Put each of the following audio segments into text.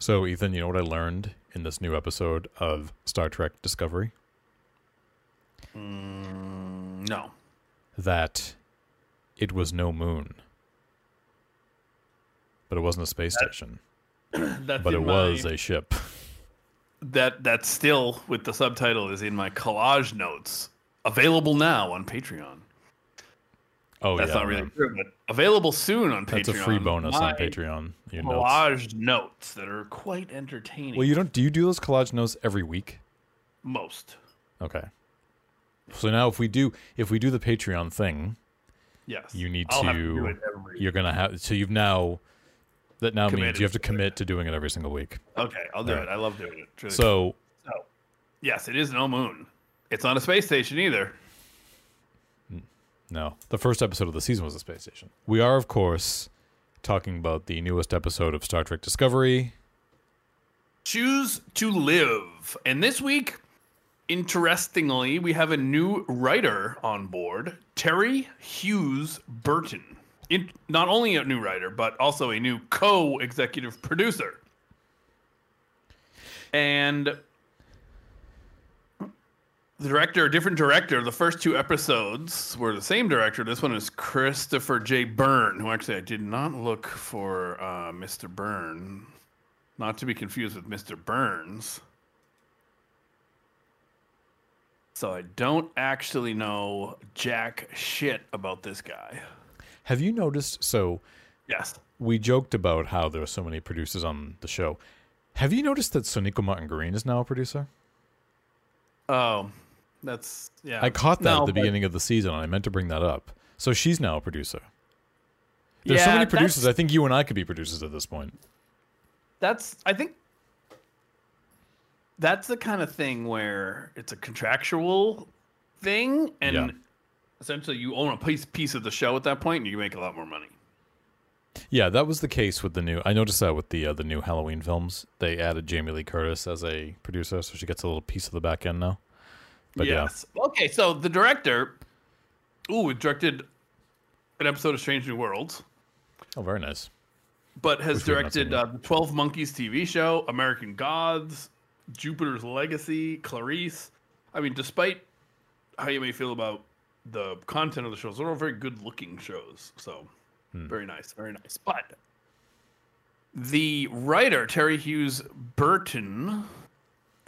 So, Ethan, you know what I learned in this new episode of Star Trek Discovery? Mm, no. That it was no moon. But it wasn't a space station. That's But it in was a ship. that that still with the subtitle is in my collage notes. Available now on Patreon. Oh, yeah. That's yeah. not really man. true, but available soon on Patreon. That's a free bonus on Patreon. Your notes. Collage notes that are quite entertaining. Well, you don't. Do you do those collage notes every week? most. Okay. So now, if we do, if we do the Patreon thing, Yes. you need I'll to do to. it every- You're gonna have. So you've now. That now means you have to to it. commit to doing it every single week. Okay, I'll do it. I love doing it. Really So So, yes, it is no moon. It's not a space station either. No, the first episode of the season was a space station. We are, of course, talking about the newest episode of Star Trek Discovery. Choose to live. And this week, interestingly, we have a new writer on board, Terri Hughes Burton. In, not only a new writer, but also a new co executive producer. And the director, a different director. The first two episodes were the same director. This one is Christopher J. Byrne, who actually I did not look for uh, Mr. Byrne, not to be confused with Mr. Burns. So I don't actually know jack shit about this guy. Have you noticed? So Yes. we joked about how there are so many producers on the show. Have you noticed that Sonequa Martin-Green is now a producer? Oh, that's yeah. I caught that No, at the beginning of the season, and I meant to bring that up. So she's now a producer. There's so Yeah, many that's- producers. I think you and I could be producers at this point. that's I think that's the kind of thing where it's a contractual thing and Yeah. essentially you own a piece piece of the show at that point and you make a lot more money. Yeah, that was the case with the new. I noticed that with the uh, the new Halloween films, they added Jamie Lee Curtis as a producer, so she gets a little piece of the back end now. But yes. Okay, so the director ooh, it directed an episode of Strange New Worlds, oh, very nice. but has Which we have not seen directed uh, the 12 Monkeys TV show, American Gods, Jupiter's Legacy, Clarice. I mean, despite how you may feel about the content of the shows, they're all very good looking shows. So, Hmm. very nice, very nice. But the writer, Terri Hughes Burton,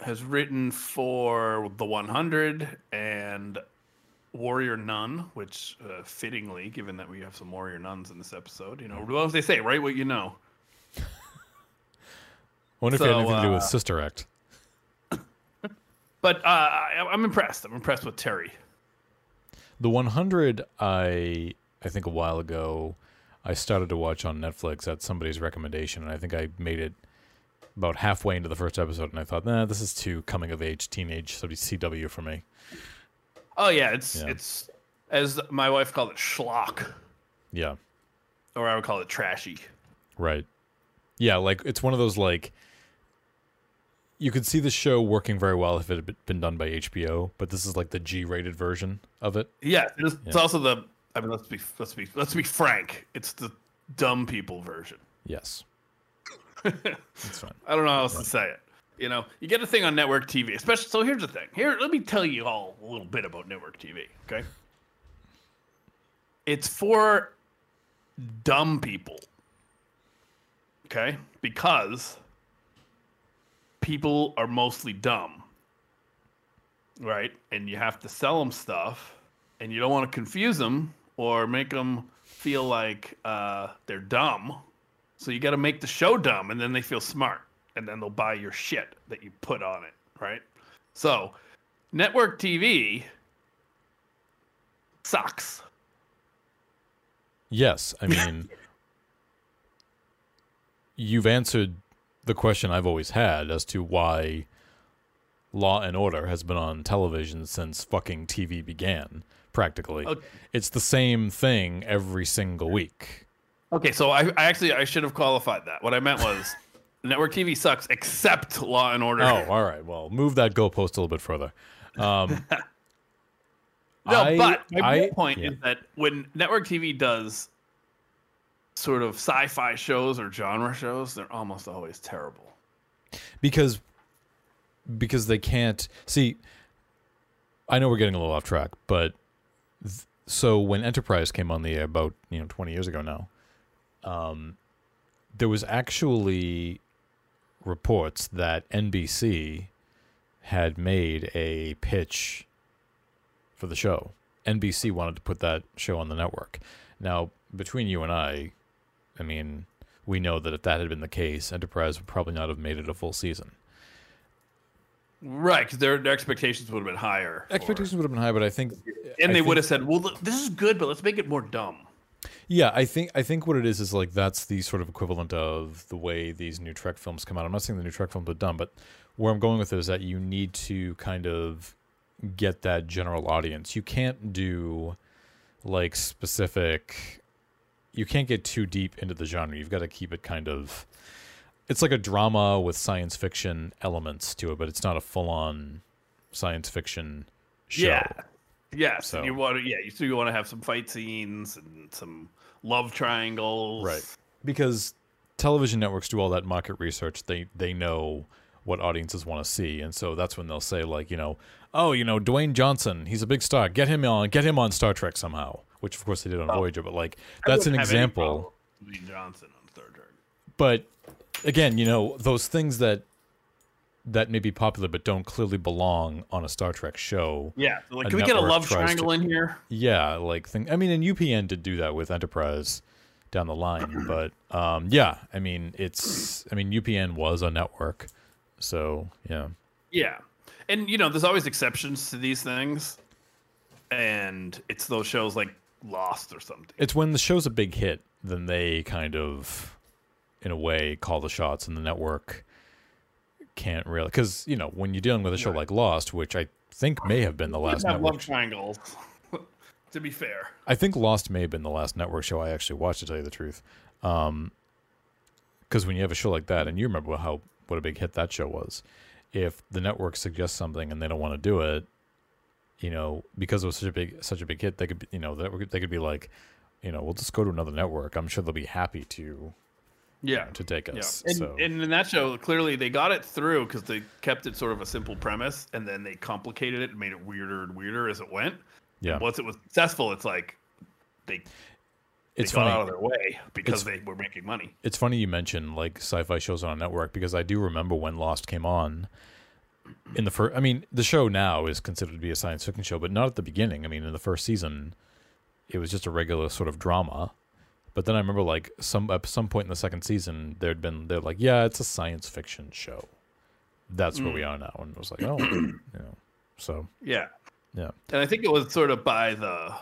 has written for The 100 and Warrior Nun, which uh, fittingly, given that we have some Warrior Nuns in this episode, you know, what they say, right? What you know. I wonder if it had So, anything to do with uh, Sister Act. But uh, I, I'm impressed. I'm impressed with Terri. The 100, I I think a while ago, I started to watch on Netflix at somebody's recommendation, and I think I made it about halfway into the first episode, and I thought, nah, this is too coming of age teenage so CW for me. Oh yeah, it's Yeah. it's as my wife called it schlock, Yeah, or I would call it trashy. right. Yeah, like it's one of those like you could see the show working very well if it had been done by HBO, but this is like the G-rated version of it. Yeah, it's, it's also the. I mean, let's be let's be let's be frank. It's the dumb people version. Yes, that's fine. I don't know how else to say it. You know, you get a thing on network TV, especially. So here's the thing. Here, let me tell you all a little bit about network TV. Okay, it's for dumb people. Okay, because people are mostly dumb, right? And you have to sell them stuff, and you don't want to confuse them or make them feel like uh, they're dumb. So you got to make the show dumb, and then they feel smart, and then they'll buy your shit that you put on it, right? So, network TV sucks. Yes, I mean, you've answered the question I've always had as to why Law and Order has been on television since fucking TV began. Practically, Okay. it's the same thing every single week. Okay, so I, I actually I should have qualified that. What I meant was network TV sucks except Law and Order. Oh, all right. Well, move that goalpost a little bit further. Um, No, I- but my I- point yeah. is that when network TV does sort of sci-fi shows or genre shows, they're almost always terrible. because because they can't see I know we're getting a little off track, but th- so when Enterprise came on the air about, you know, 20 years ago now, um there was actually reports that NBC had made a pitch for the show. NBC wanted to put that show on the network. Now, between you and I, I mean, we know that if that had been the case, Enterprise would probably not have made it a full season. Right, because their, their expectations would have been higher. Expectations would have been high, but I think, and I they think- would have said, "Well, this is good, but let's make it more dumb." Yeah, I think I think what it is is like that's the sort of equivalent of the way these new Trek films come out. I'm not saying the new Trek films are dumb, but where I'm going with it is that you need to kind of get that general audience. You can't do like specific. You can't get too deep into the genre. You've got to keep it kind of. It's like a drama with science fiction elements to it, but it's not a full-on science fiction show. Yeah. Yes. So- and you want to, yeah, you so you want to have some fight scenes and some love triangles. Right. Because television networks do all that market research. They they know what audiences want to see, and so that's when they'll say like, you know, oh, you know, Dwayne Johnson, he's a big star. Get him on, get him on Star Trek somehow. Which of course they did on oh. Voyager, but like that's an example. Dwayne Johnson on Star Trek. But again, you know, those things that that may be popular but don't clearly belong on a Star Trek show. Yeah. so, like, A can we get a love tries to- triangle in here? Yeah, like thing. I mean, and UPN did do that with Enterprise down the line, but um, yeah, I mean, it's. I mean, UPN was a network, so yeah, Yeah. And you know, there's always exceptions to these things. And it's those shows like Lost or something. it's when the show's a big hit, then they kind of, in a way, call the shots, and the network can't really because you know when you're dealing with a show Right. like Lost, which I think may have been the last have network love triangles. to be fair. I think Lost may have been the last network show I actually watched, to tell you the truth. Um, because when you have a show like that, and you remember how what a big hit that show was, if the network suggests something and they don't want to do it, you know, because it was such a big such a big hit, they could, be, you know, that they could be like, you know, we'll just go to another network. I'm sure they'll be happy to Yeah. to take Yeah. us. And, so and in that show, clearly they got it through because they kept it sort of a simple premise and then they complicated it and made it weirder and weirder as it went. yeah, Once it was successful, it's like they, they it's got funny. out of their way because It's- they were making money. it's funny you mention like sci-fi shows on a network because I do remember when Lost came on. In the first, I mean, the show now is considered to be a science fiction show, but not at the beginning. I mean, in the first season, it was just a regular sort of drama. But then I remember, like some at some point in the second season, there'd been they're like, yeah, it's a science fiction show. That's where we are now, and it was like, oh, you know, so Yeah. yeah, And I think it was sort of by the,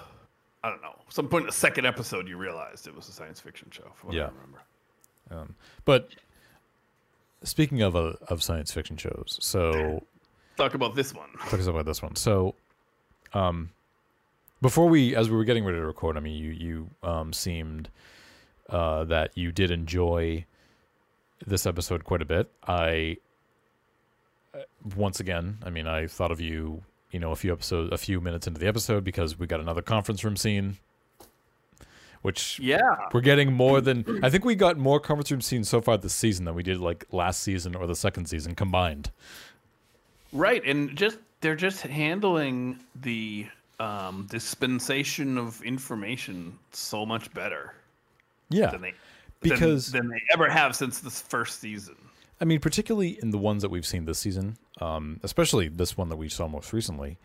I don't know, some point in the second episode you realized it was a science fiction show. From what Yeah. I remember. um, but speaking of uh, of science fiction shows, so Talk about this one. talk about this one. So, um, before we, as we were getting ready to record, I mean, you you um seemed uh that you did enjoy this episode quite a bit. I uh, once again, I mean, I thought of you, you know, a few episodes, a few minutes into the episode because we got another conference room scene, which Yeah. we're getting more than I think we got more conference room scenes so far this season than we did like last season or the second season combined. Right, and just they're just handling the um, dispensation of information so much better Yeah, than they Because- than, than they ever have since this first season. I mean, particularly in the ones that we've seen this season, um, especially this one that we saw most recently.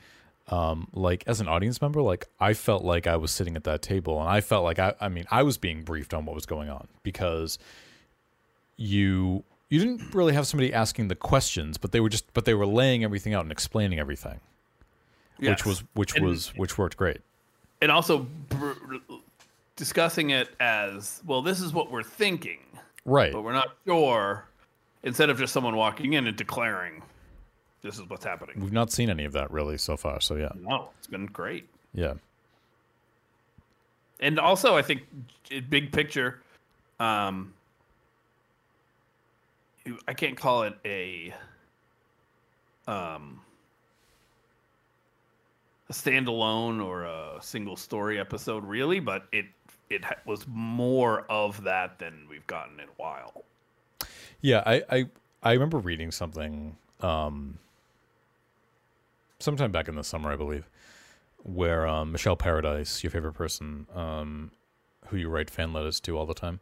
Um, like as an audience member, like I felt like I was sitting at that table, and I felt like I, I mean, I was being briefed on what was going on because you you didn't really have somebody asking the questions, but they were just but they were laying everything out and explaining everything, Yes. which was which And- was which worked great. and also br- discussing it as well. This is what we're thinking, Right. but we're not sure. Instead of just someone walking in and declaring, "This is what's happening." We've not seen any of that really so far. So yeah, No, it's been great. yeah, and also I think big picture, um, I can't call it a um a standalone or a single story episode really, but it it was more of that than we've gotten in a while. yeah. I I I remember reading something um, sometime back in the summer, I believe, where um, Michelle Paradise, your favorite person, um, who you write fan letters to all the time,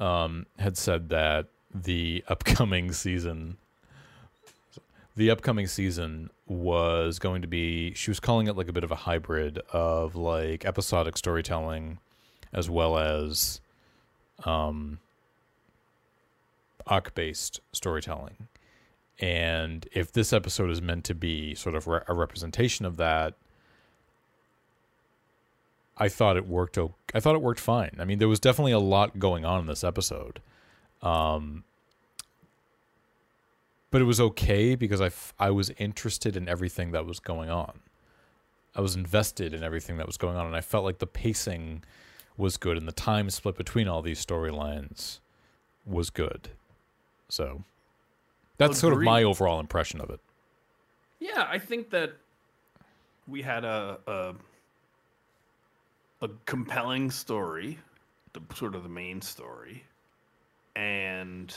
um, had said that the upcoming season, the upcoming season was going to be. She was calling it like a bit of a hybrid of like episodic storytelling, as well as um, arc based storytelling. And if this episode is meant to be sort of re- a representation of that, I thought it worked. O- I thought it worked fine. I mean, there was definitely a lot going on in this episode, um, but it was okay because I, f- I was interested in everything that was going on. I was invested in everything that was going on, and I felt like the pacing was good, and the time split between all these storylines was good. So that's sort of my overall impression of it. Yeah, I think that we had a a, a compelling story, the sort of the main story, and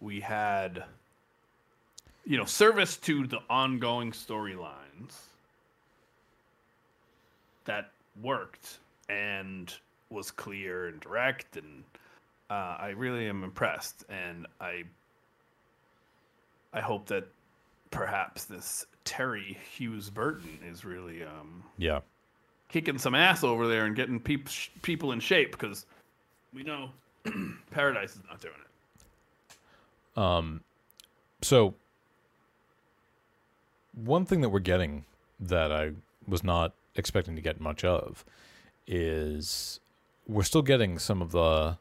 we had you know service to the ongoing storylines that worked and was clear and direct and uh, I really am impressed and I I hope that perhaps this Terri Hughes Burton is really um, Yeah. kicking some ass over there and getting peop- people in shape because we know Paradise is not doing it. Um, so one thing that we're getting that I was not expecting to get much of is we're still getting some of the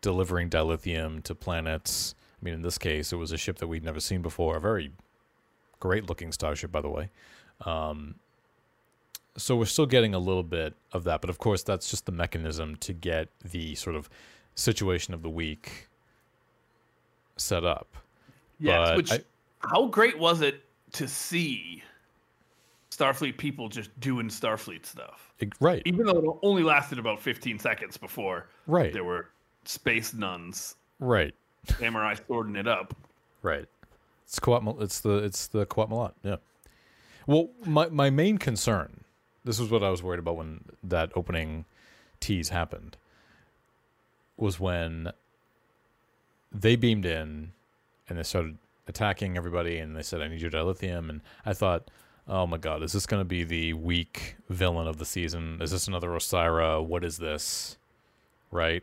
delivering dilithium to planets. I mean, in this case, it was a ship that we'd never seen before, a very great looking starship, by the way. Um, so we're still getting a little bit of that, but of course, that's just the mechanism to get the sort of situation of the week set up. Yes, But which I- how great was it to see Starfleet people just doing Starfleet stuff? Right, Even though it only lasted about 15 seconds before right, there were space nuns right, samurai swording it up. right. It's Qowat. It's the it's the Qowat Milat. Yeah. Well, my my main concern. This was what I was worried about when that opening tease happened. Was when they beamed in and they started attacking everybody, and they said, "I need your dilithium," and I thought. Oh my god, is this going to be the weak villain of the season? Is this another Osyraa? What is this? Right?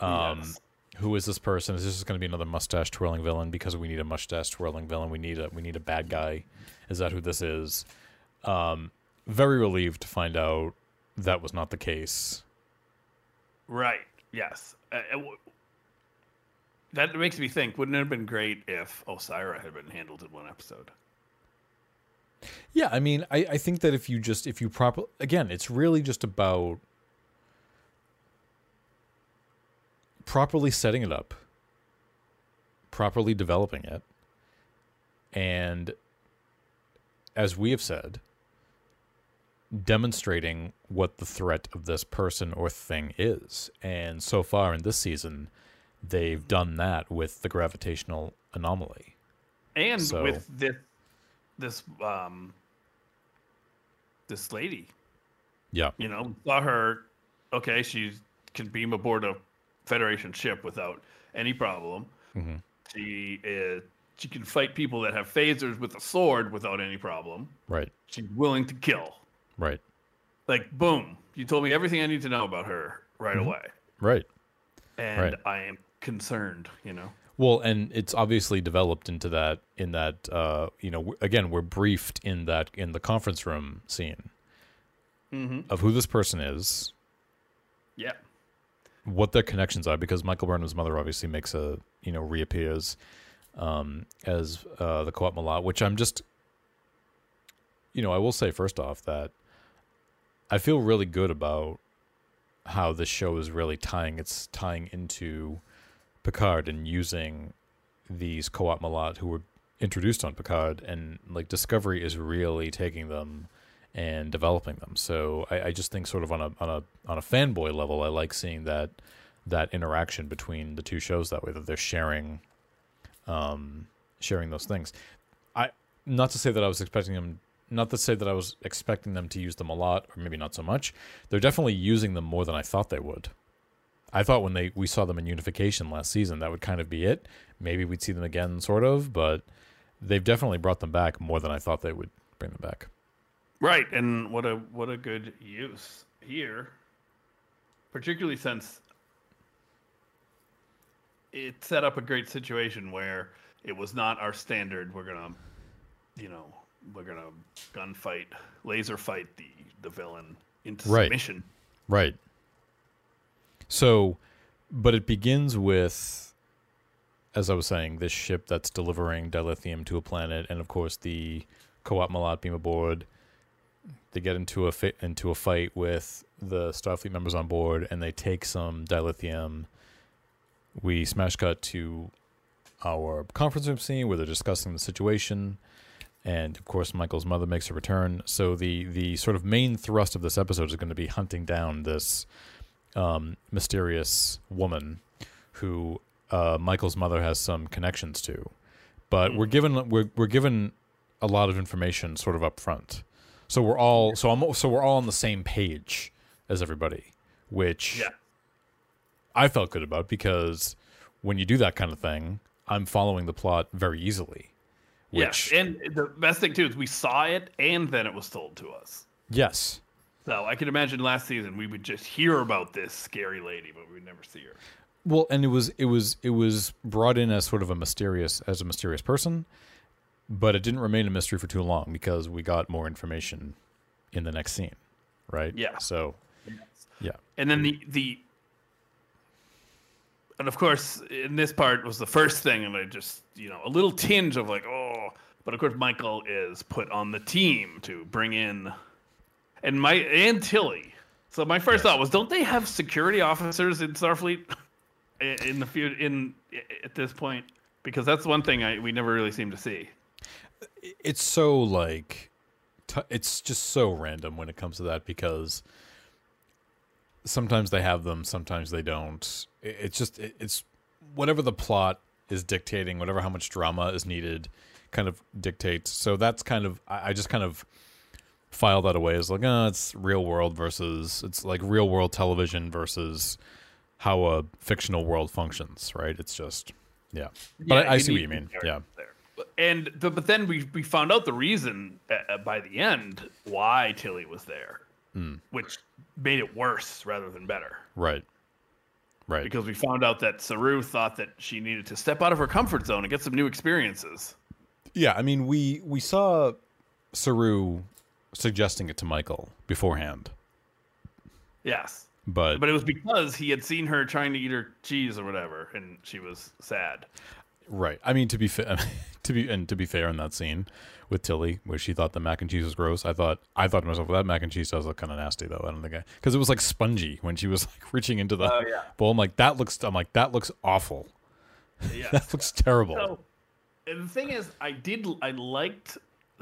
Um, Yes. who is this person? Is this just going to be another mustache twirling villain? Because we need a mustache twirling villain. We need a we need a bad guy. Is that who this is? Um, very relieved to find out that was not the case. Right. Yes. Uh, w- that makes me think. Wouldn't it have been great if Osyraa had been handled in one episode? Yeah, I mean, I, I think that if you just if you proper again, it's really just about properly setting it up, properly developing it, and as we have said, demonstrating what the threat of this person or thing is. And so far in this season, they've done that with the gravitational anomaly. And So- with this, this, um, this lady, Yeah. you know, saw her. Okay, she can beam aboard a Federation ship without any problem. Mm-hmm. She is. She can fight people that have phasers with a sword without any problem. Right. She's willing to kill. Right. Like, boom! You told me everything I need to know about her right Mhm. away, Right. and Right. I am concerned. You know. Well, and it's obviously developed into that in that uh, you know again we're briefed in that in the conference room scene Mm-hmm. of who this person is, Yeah. what their connections are, because Michael Burnham's mother obviously makes a you know reappears um, as uh, the Qowat Milat, which I'm just you know I will say first off that I feel really good about how this show is really tying it's tying into Picard and using these Qowat Milat who were introduced on Picard and like Discovery is really taking them and developing them. So I, I just think sort of on a on a on a fanboy level, I like seeing that that interaction between the two shows that way that they're sharing um sharing those things. I not to say that I was expecting them not to say that I was expecting them to use them a lot or maybe not so much. They're definitely using them more than I thought they would. I thought when they we saw them in unification last season that would kind of be it. Maybe we'd see them again sort of, but they've definitely brought them back more than I thought they would bring them back. Right, and what a what a good use here, particularly since it set up a great situation where it was not our standard. We're gonna, you know, we're gonna gunfight, laser fight the the villain into Right. submission. Right. So, but it begins with, as I was saying, this ship that's delivering dilithium to a planet, and of course the Qowat Milat beam aboard. They get into a fi- into a fight with the Starfleet members on board, and they take some dilithium. We smash cut to our conference room scene where they're discussing the situation, and of course Michael's mother makes a return. So the the sort of main thrust of this episode is going to be hunting down this um, mysterious woman who uh, Michael's mother has some connections to, but we're given we're we're given a lot of information sort of up front. So we're all so I'm so we're all on the same page as everybody, which Yeah, I felt good about because when you do that kind of thing, I'm following the plot very easily. yes, Which and the best thing too is we saw it, and then it was told to us. yes, So I can imagine last season we would just hear about this scary lady, but we would never see her. Well, and it was it was it was brought in as sort of a mysterious as a mysterious person, but it didn't remain a mystery for too long because we got more information in the next scene, right? Yeah. So, yeah, And then the the and of course in this part was the first thing and I just you know a little tinge of like oh but of course Michael is put on the team to bring in and my and Tilly. So my first thought was don't they have security officers in Starfleet? In in the few in at this point? Because that's one thing I we never really seem to see. it's so like t- it's just so random when it comes to that because sometimes they have them sometimes they don't. It's just it, it's whatever the plot is dictating whatever how much drama is needed kind of dictates. So that's kind of i, I just kind of file that away as like oh it's real world versus it's like real world television versus how a fictional world functions right it's just yeah but Yeah, I, I see what you mean yeah There. And the, but then we we found out the reason uh, by the end why Tilly was there, Hmm. which made it worse rather than better. right right Because we found out that Saru thought that she needed to step out of her comfort zone and get some new experiences. Yeah, I mean, we we saw Saru suggesting it to Michael beforehand, Yes, but, but it was because he had seen her trying to eat her cheese or whatever, and she was sad. right. I mean, to be fa- to be and to be fair in that scene with Tilly, where she thought the mac and cheese was gross, I thought I thought to myself, well, that mac and cheese does look kind of nasty, though. I don't think I because it was like spongy when she was like reaching into the Oh, yeah. bowl. I'm like, that looks. I'm like, that looks awful. Yeah. That looks terrible. So, and the thing is, I did, I liked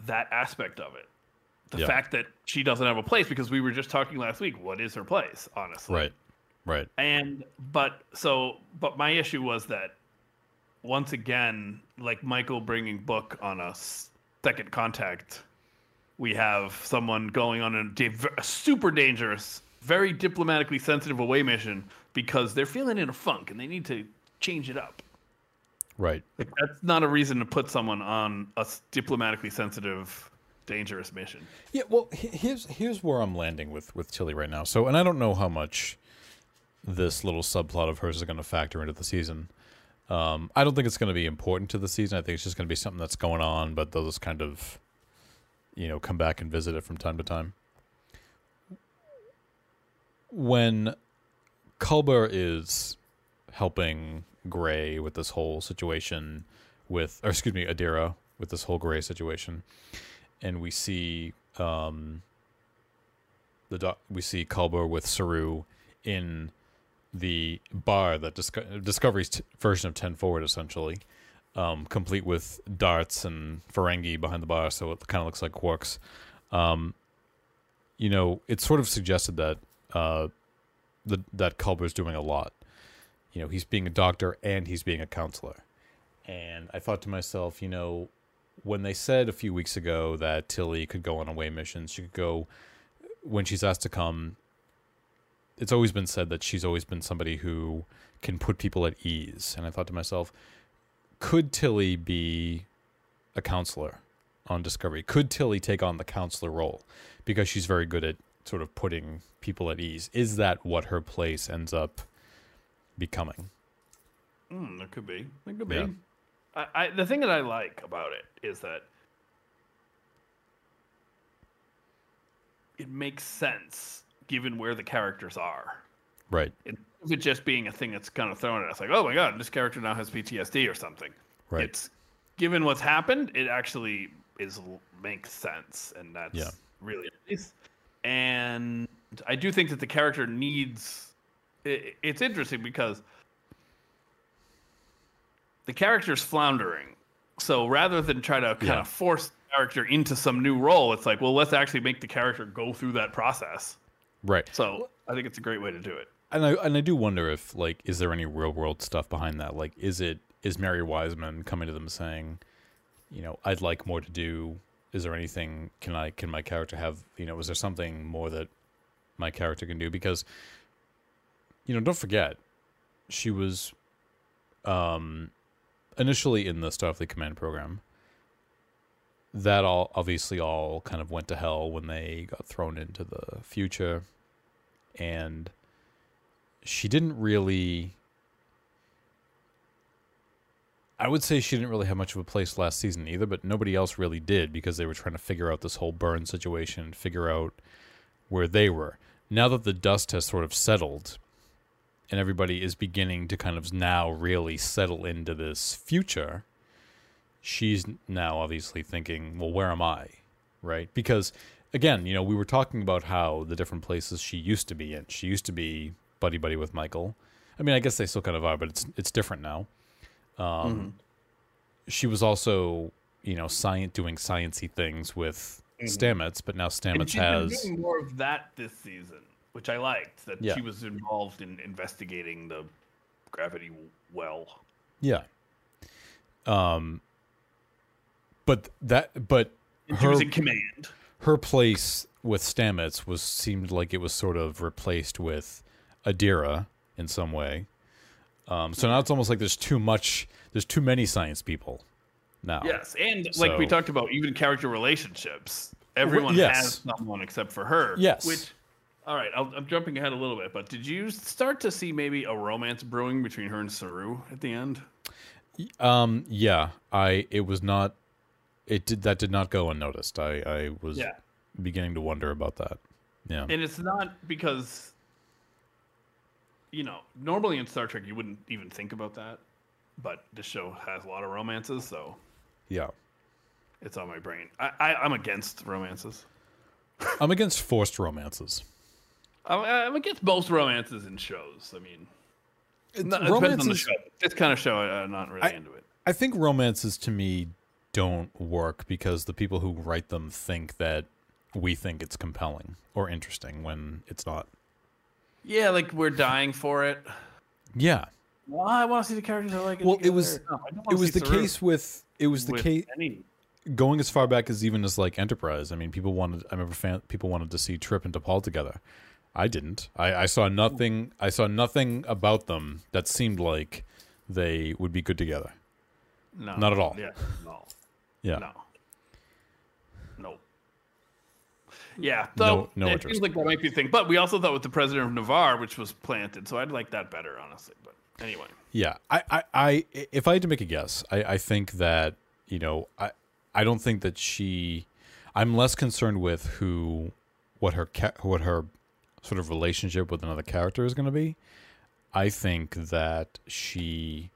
that aspect of it. The Yeah. fact that she doesn't have a place because we were just talking last week. What is her place, honestly? right, right, And but so, but my issue was that once again, like Michael bringing book on a second contact, we have someone going on a, a super dangerous, very diplomatically sensitive away mission because they're feeling in a funk and they need to change it up. right. Like that's not a reason to put someone on a diplomatically sensitive, dangerous mission. Yeah, well, here's here's where I'm landing with with Tilly right now. So, and I don't know how much this little subplot of hers is going to factor into the season. Um, I don't think it's going to be important to the season. I think it's just going to be something that's going on, but they'll just kind of, you know, come back and visit it from time to time. When Culber is helping Gray with this whole situation, with or excuse me, Adira with this whole Gray situation, and we see um, the doc- we see Culber with Saru in the bar that Disco- Discovery's t- version of Ten Forward, essentially, um, complete with darts and Ferengi behind the bar, so it kind of looks like Quarks. Um, you know, it sort of suggested that uh, the, that Culber's doing a lot. You know, he's being a doctor and he's being a counselor, and I thought to myself, you know, when they said a few weeks ago that Tilly could go on away missions, she could go when she's asked to come. It's always been said that she's always been somebody who can put people at ease, and I thought to myself, could Tilly be a counselor on Discovery? Could Tilly take on the counselor role because she's very good at sort of putting people at ease? Is that what her place ends up becoming? Mm, there could be. There could be. Yeah. I, I, the thing that I like about it is that it makes sense given where the characters are. Right. Instead of it just being a thing that's kind of thrown at us, like, oh my god, this character now has PTSD or something. Right. It's given what's happened, it actually is makes sense, and that's Yeah. really nice. And I do think that the character needs. It, it's interesting because the character's floundering. So rather than try to kind Yeah. of force the character into some new role, it's like, well, let's actually make the character go through that process. Right. So I think it's a great way to do it. And I and I do wonder if like is there any real world stuff behind that? Like is it is Mary Wiseman coming to them saying, you know, I'd like more to do. Is there anything can I can my character have, you know, is there something more that my character can do because you know, don't forget she was um initially in the Starfleet command program. That all obviously all kind of went to hell when they got thrown into the future and she didn't really I would say she didn't really have much of a place last season either, but nobody else really did because they were trying to figure out this whole burn situation, figure out where they were. Now that the dust has sort of settled and everybody is beginning to kind of now really settle into this future, she's now obviously thinking, well, where am I? Right? Because again, you know, we were talking about how the different places she used to be in. She used to be buddy buddy with Michael. I mean, I guess they still kind of are, but it's it's different now. Um, She was also, you know, science doing sciency things with Stamets, but now And Stamets she's been doing more of that this season, which I liked. That Yeah. she was involved in investigating the gravity well. yeah. Um, but that but And she her was in command. her place with Stamets was seemed like it was sort of replaced with Adira in some way. Um, so now it's almost like there's too much, there's too many science people now. Yes, and like we talked about, even character relationships. Everyone yes. has someone except for her. Yes. Which, all right, I'll, I'm jumping ahead a little bit, but did you start to see maybe a romance brewing between her and Saru at the end? Um. Yeah. I. It was not. It did that did not go unnoticed. I. I was Yeah. beginning to wonder about that. Yeah. And it's not because, you know, normally in Star Trek you wouldn't even think about that, but this show has a lot of romances, so yeah. it's on my brain. I, I I'm against romances. I'm against forced romances. I'm, I'm against most romances in shows. I mean, it depends on the show. This kind of show, I- I'm not really I- into it. I think romances to me don't work because the people who write them think that we think it's compelling or interesting when it's not. Yeah, like we're dying for it. Yeah. Well, I want to see the characters I like. Well, it was No, it was the Saru case with it was the case going as far back as even as like Enterprise. I mean, people wanted. I remember fan, people wanted to see Trip and T'Pol together. I didn't. I, I saw nothing. I saw nothing about them that seemed like they would be good together. No, Not at all. Yeah, no, Yeah. no, no. Yeah, No- so no it interest. seems like that might be a thing. But we also thought with the president of Ni'Var, which was planted, so I'd like that better, honestly. But anyway, Yeah, I, I, I, if I had to make a guess, I, I think that you know, I, I don't think that she. I'm less concerned with who, what her, what her, sort of relationship with another character is going to be. I think that she,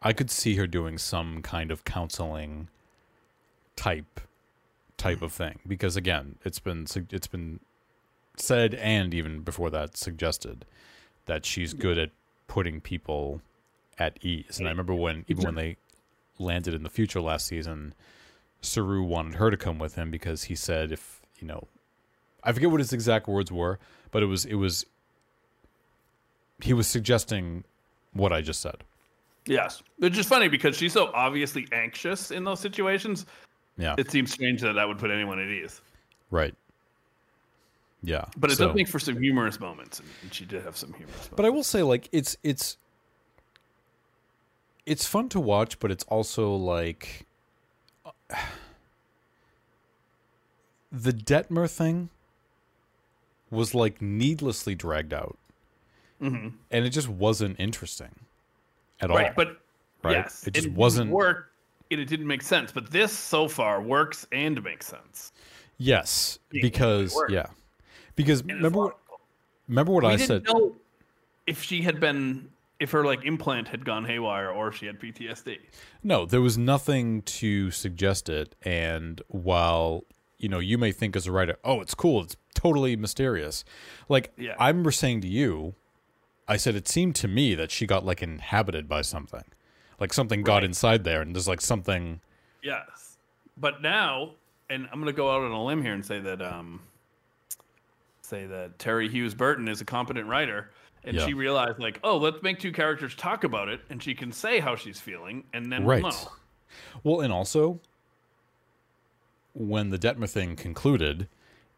I could see her doing some kind of counseling type, type of thing because again, it's been it's been said and even before that suggested that she's good at putting people at ease. And I remember when even when they landed in the future last season, Saru wanted her to come with him because he said if you know I forget what his exact words were, but it was it was he was suggesting what I just said. Yes, which is funny because she's so obviously anxious in those situations. Yeah. It seems strange that that would put anyone at ease. right. Yeah. But it so- does make for some humorous moments, and she did have some humorous moments. But I will say, like, it's it's it's fun to watch, but it's also like the Detmer thing was like needlessly dragged out, hmm and it just wasn't interesting at all. right, but right? yes, It just didn't wasn't- work. and It didn't make sense, but this so far works and makes sense. yes, because yeah, because And remember what remember what we I didn't said. know if she had been if her like implant had gone haywire or she had PTSD. No, there was nothing to suggest it. And while you know you may think as a writer, oh, it's cool, it's totally mysterious. Like Yeah. I remember saying to you, I said it seemed to me that she got like inhabited by something, like something got inside there, and there's like something. Yes. But now, and I'm going to go out on a limb here and say that um say that Terri Hughes Burton is a competent writer and Yeah. she realized like, "Oh, let's make two characters talk about it and she can say how she's feeling and then Right. we'll. Well, and also when the Detmer thing concluded,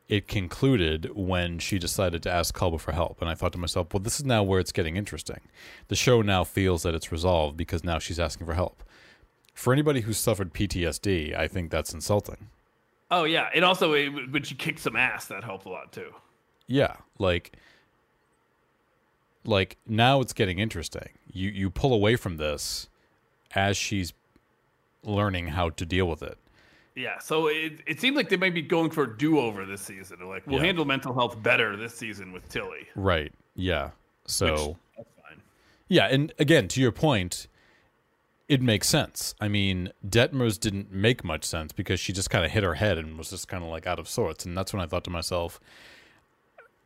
it concluded when she decided to ask Culber for help. And I thought to myself, well, this is now where it's getting interesting. The show now feels that it's resolved because now she's asking for help. For anybody who's suffered PTSD, I think that's insulting. Oh yeah, and also when she kicked some ass, that helped a lot too. Yeah, like like now it's getting interesting. You you pull away from this as she's learning how to deal with it. Yeah, so it, it seemed like they might be going for a do over this season. They're like, we'll Yeah. handle mental health better this season with Tilly. Right. Yeah. So Which, that's fine. Yeah, and again, to your point, it makes sense. I mean, Detmer's didn't make much sense because she just kind of hit her head and was just kind of like out of sorts. And that's when I thought to myself,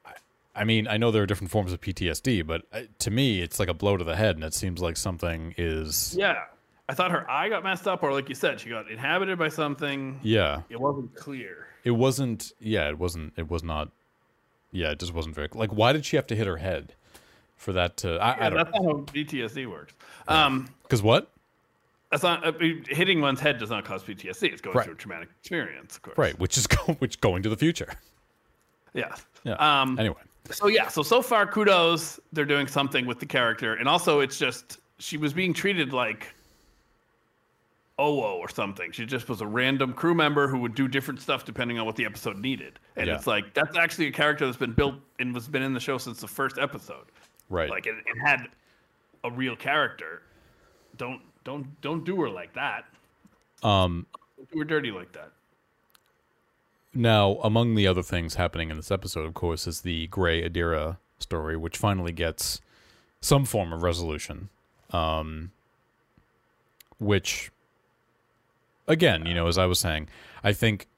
I, I mean, I know there are different forms of PTSD, but uh, to me, it's like a blow to the head, and it seems like something is. Yeah, I thought her eye got messed up, or like you said, she got inhabited by something. Yeah, It wasn't clear. it wasn't. Yeah, it wasn't. It was not. Yeah, it just wasn't very. Like, why did she have to hit her head for that to? I, Yeah, I don't. that's not how PTSD works. Um, Because what? that's not uh, hitting one's head does not cause PTSD. It's going Right. through a traumatic experience, of course. Right, which is go, which going to the future. Yeah. Yeah. Um, Anyway. So yeah, so so far kudos, they're doing something with the character, and also it's just she was being treated like Owo or something. She just was a random crew member who would do different stuff depending on what the episode needed, and Yeah. it's like that's actually a character that's been built and was been in the show since the first episode. Right. Like it, it had a real character. Don't don't don't do her like that. um. Don't do her dirty like that. Now, among the other things happening in this episode, of course, is the Gray Adira story, which finally gets some form of resolution. Um, which, again, you know, as I was saying, I think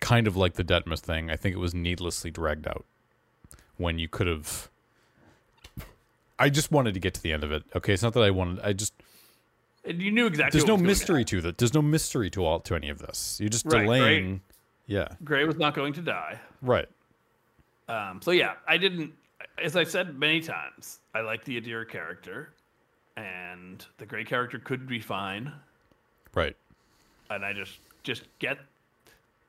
kind of like the Detmer's thing, I think it was needlessly dragged out when you could have. I just wanted to get to the end of it. Okay, it's not that I wanted. I just you knew exactly. there's no mystery to that. There's no mystery to all to any of this. You're just Right, delaying. Yeah. Gray was not going to die. Right. Um, so yeah, I didn't. As I've said many times, I like the Adira character, and the Gray character could be fine. Right. And I just just get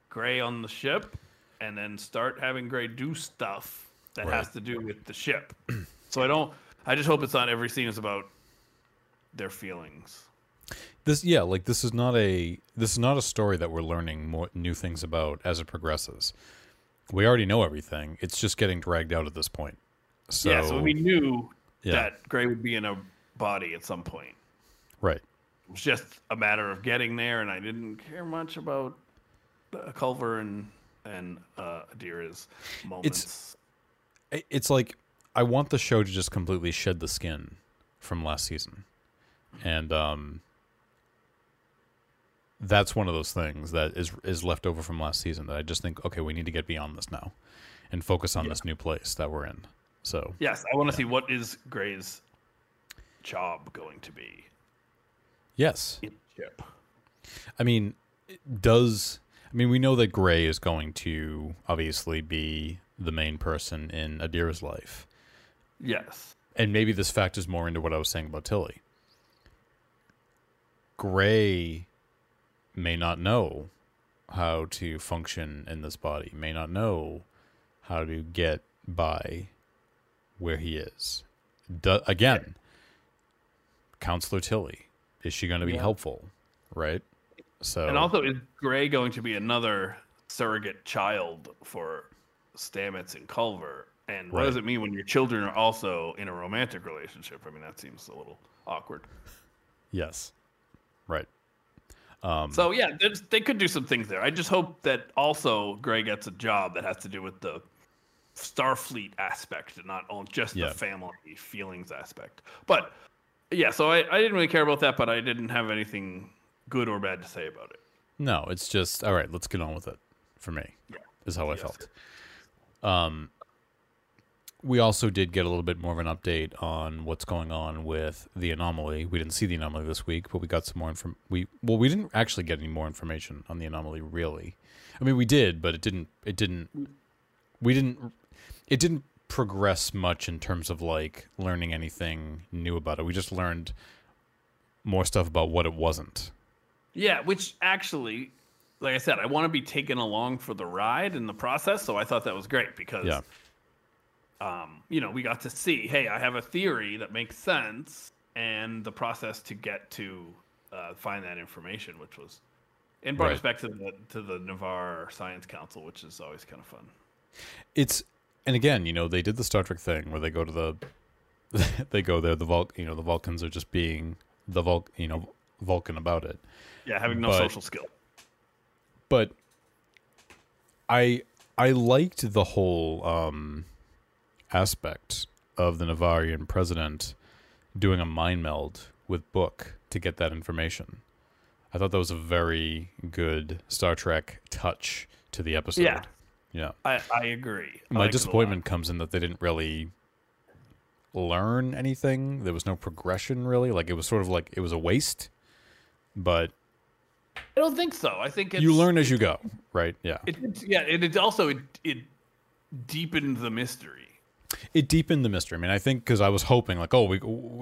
Gray on the ship, and then start having Gray do stuff that Right. has to do with the ship. so I don't. I just hope it's not every scene is about their feelings. This yeah, like this is not a this is not a story that we're learning more new things about as it progresses. We already know everything. It's just getting dragged out at this point. So, yeah, so we knew Yeah. that Gray would be in a body at some point. right. It was just a matter of getting there, and I didn't care much about Culber and and uh, Adira's moments. I- It's like I want the show to just completely shed the skin from last season. And um that's one of those things that is is left over from last season that I just think okay, we need to get beyond this now and focus on Yeah. this new place that we're in. So, yes, I want to see what is Gray's job going to be yes. the. I mean, does I mean we know that Gray is going to obviously be the main person in Adira's life, Yes, and maybe this factors more into what I was saying about Tilly. Gray may not know how to function in this body, may not know how to get by where he is. Du- again, Counselor Tilly, is she going to be Yeah. helpful? Right? So And also, is Gray going to be another surrogate child for Stamets and Culber? And what Right. does it mean when your children are also in a romantic relationship? I mean, that seems a little awkward. yes. Right. Um, So yeah, they could do some things there. I just hope that also Gray gets a job that has to do with the Starfleet aspect and not on just Yeah. the family feelings aspect. But yeah, so I, I didn't really care about that, but I didn't have anything good or bad to say about it. No, it's just all right. Let's get on with it. For me, Yeah. is how I Yes, felt. Um, we also did get a little bit more of an update on what's going on with the anomaly. We didn't see the anomaly this week, but we got some more inform. We well, we didn't actually get any more information on the anomaly. Really, I mean, we did, but it didn't. It didn't. We didn't. It didn't progress much in terms of like learning anything new about it. We just learned more stuff about what it wasn't. Yeah, which actually, like I said, I want to be taken along for the ride in the process. So I thought that was great because, Yeah. um, you know, we got to see, hey, I have a theory that makes sense, and the process to get to uh, find that information, which was, and brought us Right. back to the to the Ni'Var Science Council, which is always kind of fun. it's and again you know they did the star trek thing where they go to the they go there the Vul- you know the vulcans are just being the Vul- you know vulcan about it Yeah, having no But- social skill. but i i liked the whole um aspect of the Ni'Varian president doing a mind meld with Book to get that information i thought that was a very good star trek touch to the episode Yeah. Yeah I, I agree. I my liked it a lot. disappointment comes in that they didn't really learn anything. There was no progression really. Like it was sort of like it was a waste. But I don't think so. I think it's, you learn as you go, right? Yeah. It, It, yeah, and it also it, it deepened the mystery. It deepened the mystery. I mean, I think because I was hoping like, oh, we,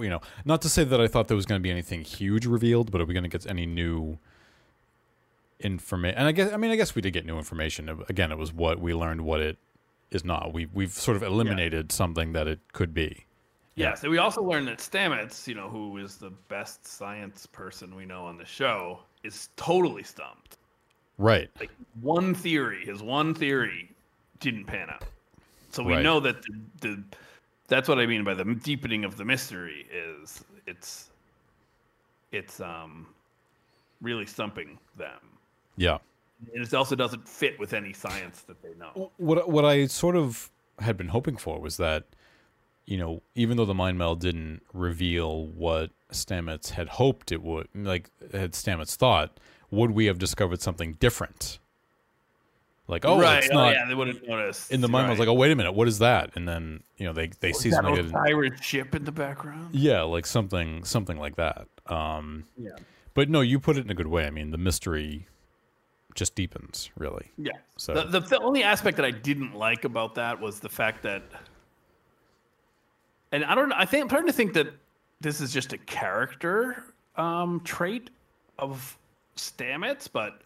you know, not to say that I thought there was going to be anything huge revealed, but are we going to get any new information? And I guess, I mean, I guess we did get new information. Again, it was what we learned what it is not. We we've sort of eliminated something that it could be. Yeah. So we also learned that Stamets, you know, who is the best science person we know on the show, is totally stumped. Right. Like one theory, his one theory, didn't pan out. So we Right. know that the, the that's what I mean by the deepening of the mystery is it's it's um really stumping them. Yeah. And it also doesn't fit with any science that they know. what what I sort of had been hoping for was that, you know, even though the mind meld didn't reveal what Stamets had hoped it would, like had Stamets thought, would we have discovered something different? Like, oh, right. it's oh, not yeah, they would have noticed. in the mind. I was like, oh, wait a minute, what is that? And then you know they they see Is that something. that- Osyraa ship in the background? yeah, like something something like that. Um, Yeah. but no, you put it in a good way. I mean, the mystery just deepens, really. Yeah. So- the, the the only aspect that I didn't like about that was the fact that, and I don't. I think I'm starting to think that this is just a character um, trait of Stamets, but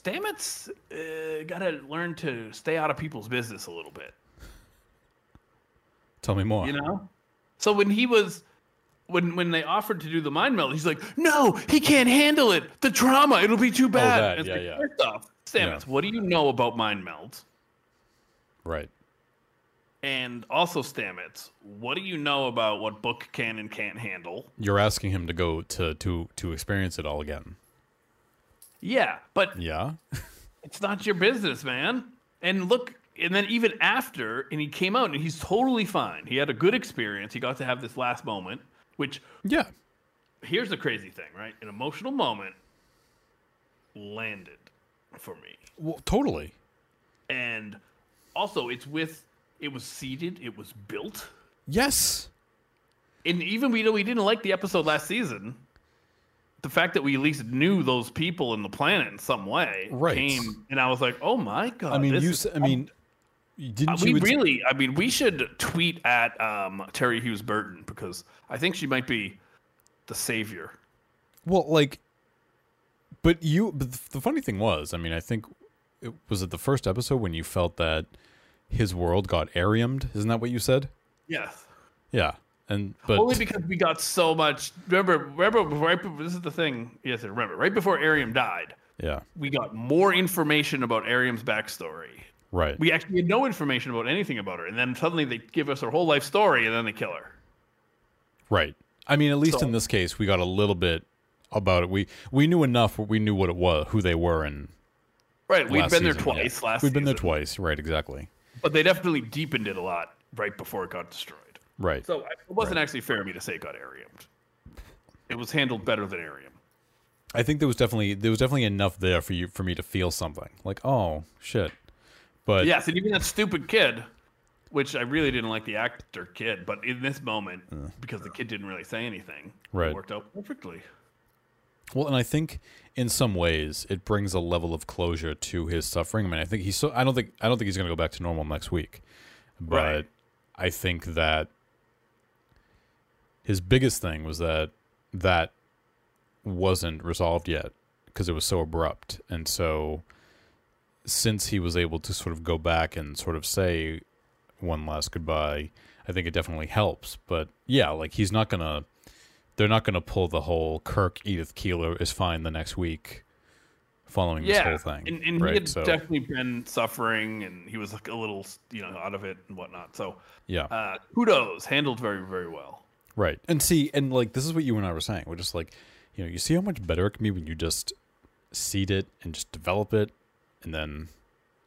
Stamets uh, got to learn to stay out of people's business a little bit. Tell me more. You know. So when he was. When, when they offered to do the mind meld, he's like, "No, he can't handle it. The trauma, it'll be too oh, bad." Oh, that, yeah, like, yeah. First off, Stamets, Yeah. what do you know about mind melds? Right. And also, Stamets, what do you know about what Book can and can't handle? You're asking him to go to to to experience it all again. Yeah, but Yeah. it's not your business, man. And look, and then even after, and he came out and he's totally fine. He had a good experience. He got to have this last moment, which Yeah. here's the crazy thing, right? An emotional moment landed for me. Well, totally. And also, it's with, it was seeded, it was built. Yes. and even we know we didn't like the episode last season. The fact that we at least knew those people in the planet in some way Right. came, and I was like, "Oh my god!" I mean, you. is- I mean, didn't Uh, we really. I mean, we should tweet at um, Terri Hughes Burton because I think she might be the savior. Well, like, but you. But the funny thing was, I mean, I think it was it the first episode when you felt that his world got Airiamed. Isn't that what you said? Yes. Yeah, and but Only because we got so much. Remember, remember, right? This is the thing. Yes, remember. Right before Airiam died, yeah, we got more information about Airiam's backstory. Right. We actually had no information about anything about her, and then suddenly they give us her whole life story, and then they kill her. Right. I mean, at least So- in this case, we got a little bit about it. We we knew enough. We knew what it was, who they were, and Right, we'd last been there season, yeah. twice last. We've been there twice. Right. Exactly. but they definitely deepened it a lot right before it got destroyed. Right. So it wasn't actually fair of me to say it got Airiamed. It was handled better than Airiam. I think there was definitely there was definitely enough there for you for me to feel something like, oh shit. But Yes, and even that stupid kid, which I really didn't like the actor kid, but in this moment, uh, because the kid didn't really say anything, Right. it worked out perfectly. Well, and I think in some ways it brings a level of closure to his suffering. I mean, I think he's so. I don't think I don't think he's going to go back to normal next week, but Right. I think that his biggest thing was that that wasn't resolved yet because it was so abrupt, and so since he was able to sort of go back and sort of say one last goodbye, I think it definitely helps. But yeah, like he's not gonna they're not to pull the whole Kirk Edith Keeler is fine the next week following Yeah, this whole thing. and, and right? he had so definitely been suffering, and he was like a little, you know, out of it and whatnot. So, yeah, uh, kudos, handled very, very well. right. And see, and like this is what you and I were saying. We're just like, you know, you see how much better it can be when you just seed it and just develop it, and then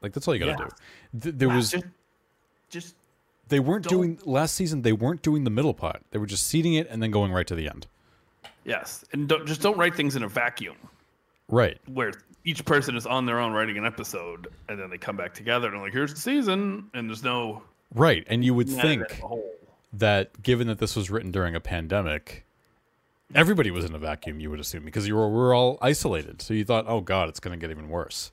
like that's all you got to Yeah. do. Th- there was just, just they weren't don't- doing last season. They weren't doing the middle part. They were just seeding it and then going right to the end. yes, and don't, just don't write things in a vacuum Right. where each person is on their own writing an episode, and then they come back together and like, "Here's the season," and there's no Right. And you would think that's a whole. that given that this was written during a pandemic, everybody was in a vacuum. You would assume because you were we were all isolated. So you thought, oh god, it's going to get even worse.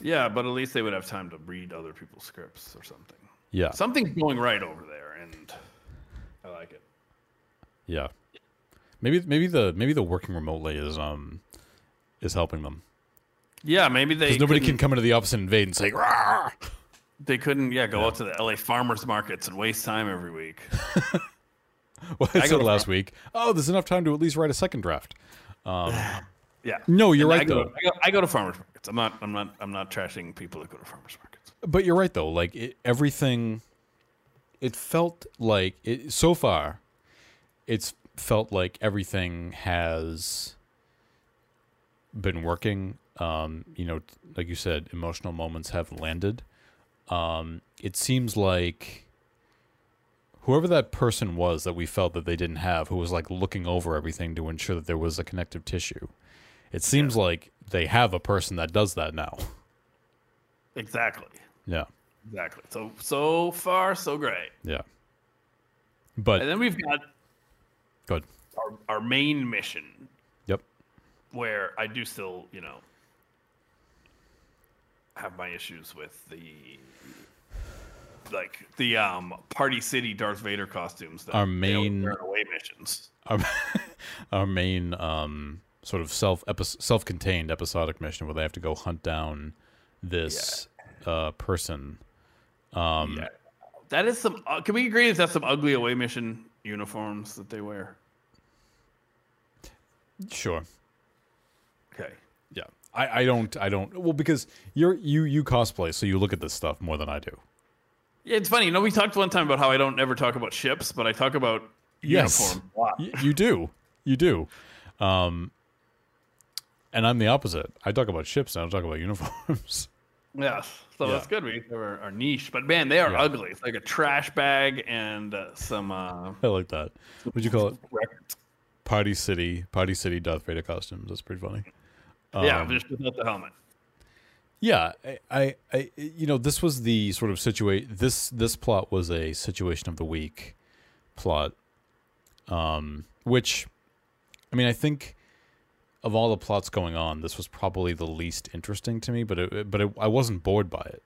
Yeah, but at least they would have time to read other people's scripts or something. Yeah, Something's going right over there, and I like it. yeah. Maybe maybe the maybe the working remotely is um is helping them Yeah, maybe they because nobody can come into the office and invade and say, Rawr! They couldn't, yeah, go out to the LA farmers markets and waste time every week. Well, I said last week. Oh, there's enough time to at least write a second draft. Yeah. No, you're And right I go, though. I go, I go to farmers markets. I'm not. I'm not. I'm not trashing people that go to farmers markets. But you're right though. Like it, everything, it felt like it so far. It's felt like everything has been working. Um, you know, like you said, emotional moments have landed. Um, it seems like whoever that person was that we felt that they didn't have, who was like looking over everything to ensure that there was a connective tissue. It seems like they have a person that does that now. Exactly. Yeah. Exactly. So so far so great. Yeah. But And then we've got good. our our main mission Yep. where I do still, you know, have my issues with the like the um Party City Darth Vader costumes that Our main- away missions. Our, our main um sort of self epi- self-contained episodic mission where they have to go hunt down this uh person. Um yeah. That is some uh, can we agree that that's some ugly away mission uniforms that they wear? sure. Okay. Yeah. I, I don't I don't well because you're you you cosplay so you look at this stuff more than I do. Yeah, it's funny. You know, we talked one time about how I don't ever talk about ships, but I talk about Yes. uniforms a lot. Y- you do. You do. Um and I'm the opposite. I talk about ships and I don't talk about uniforms. Yes. So Yeah. that's good. We have our, niche. But man, they are Yeah. ugly. It's like a trash bag and uh, some uh, I like that. What'd you call it? records. Party City, Party City Darth Vader costumes. That's pretty funny. yeah, Um, just without the helmet. Yeah, I, I, I, you know, this was the sort of situation. This this plot was a situation of the week plot, um, which, I mean, I think of all the plots going on, this was probably the least interesting to me. But it, but it, I wasn't bored by it.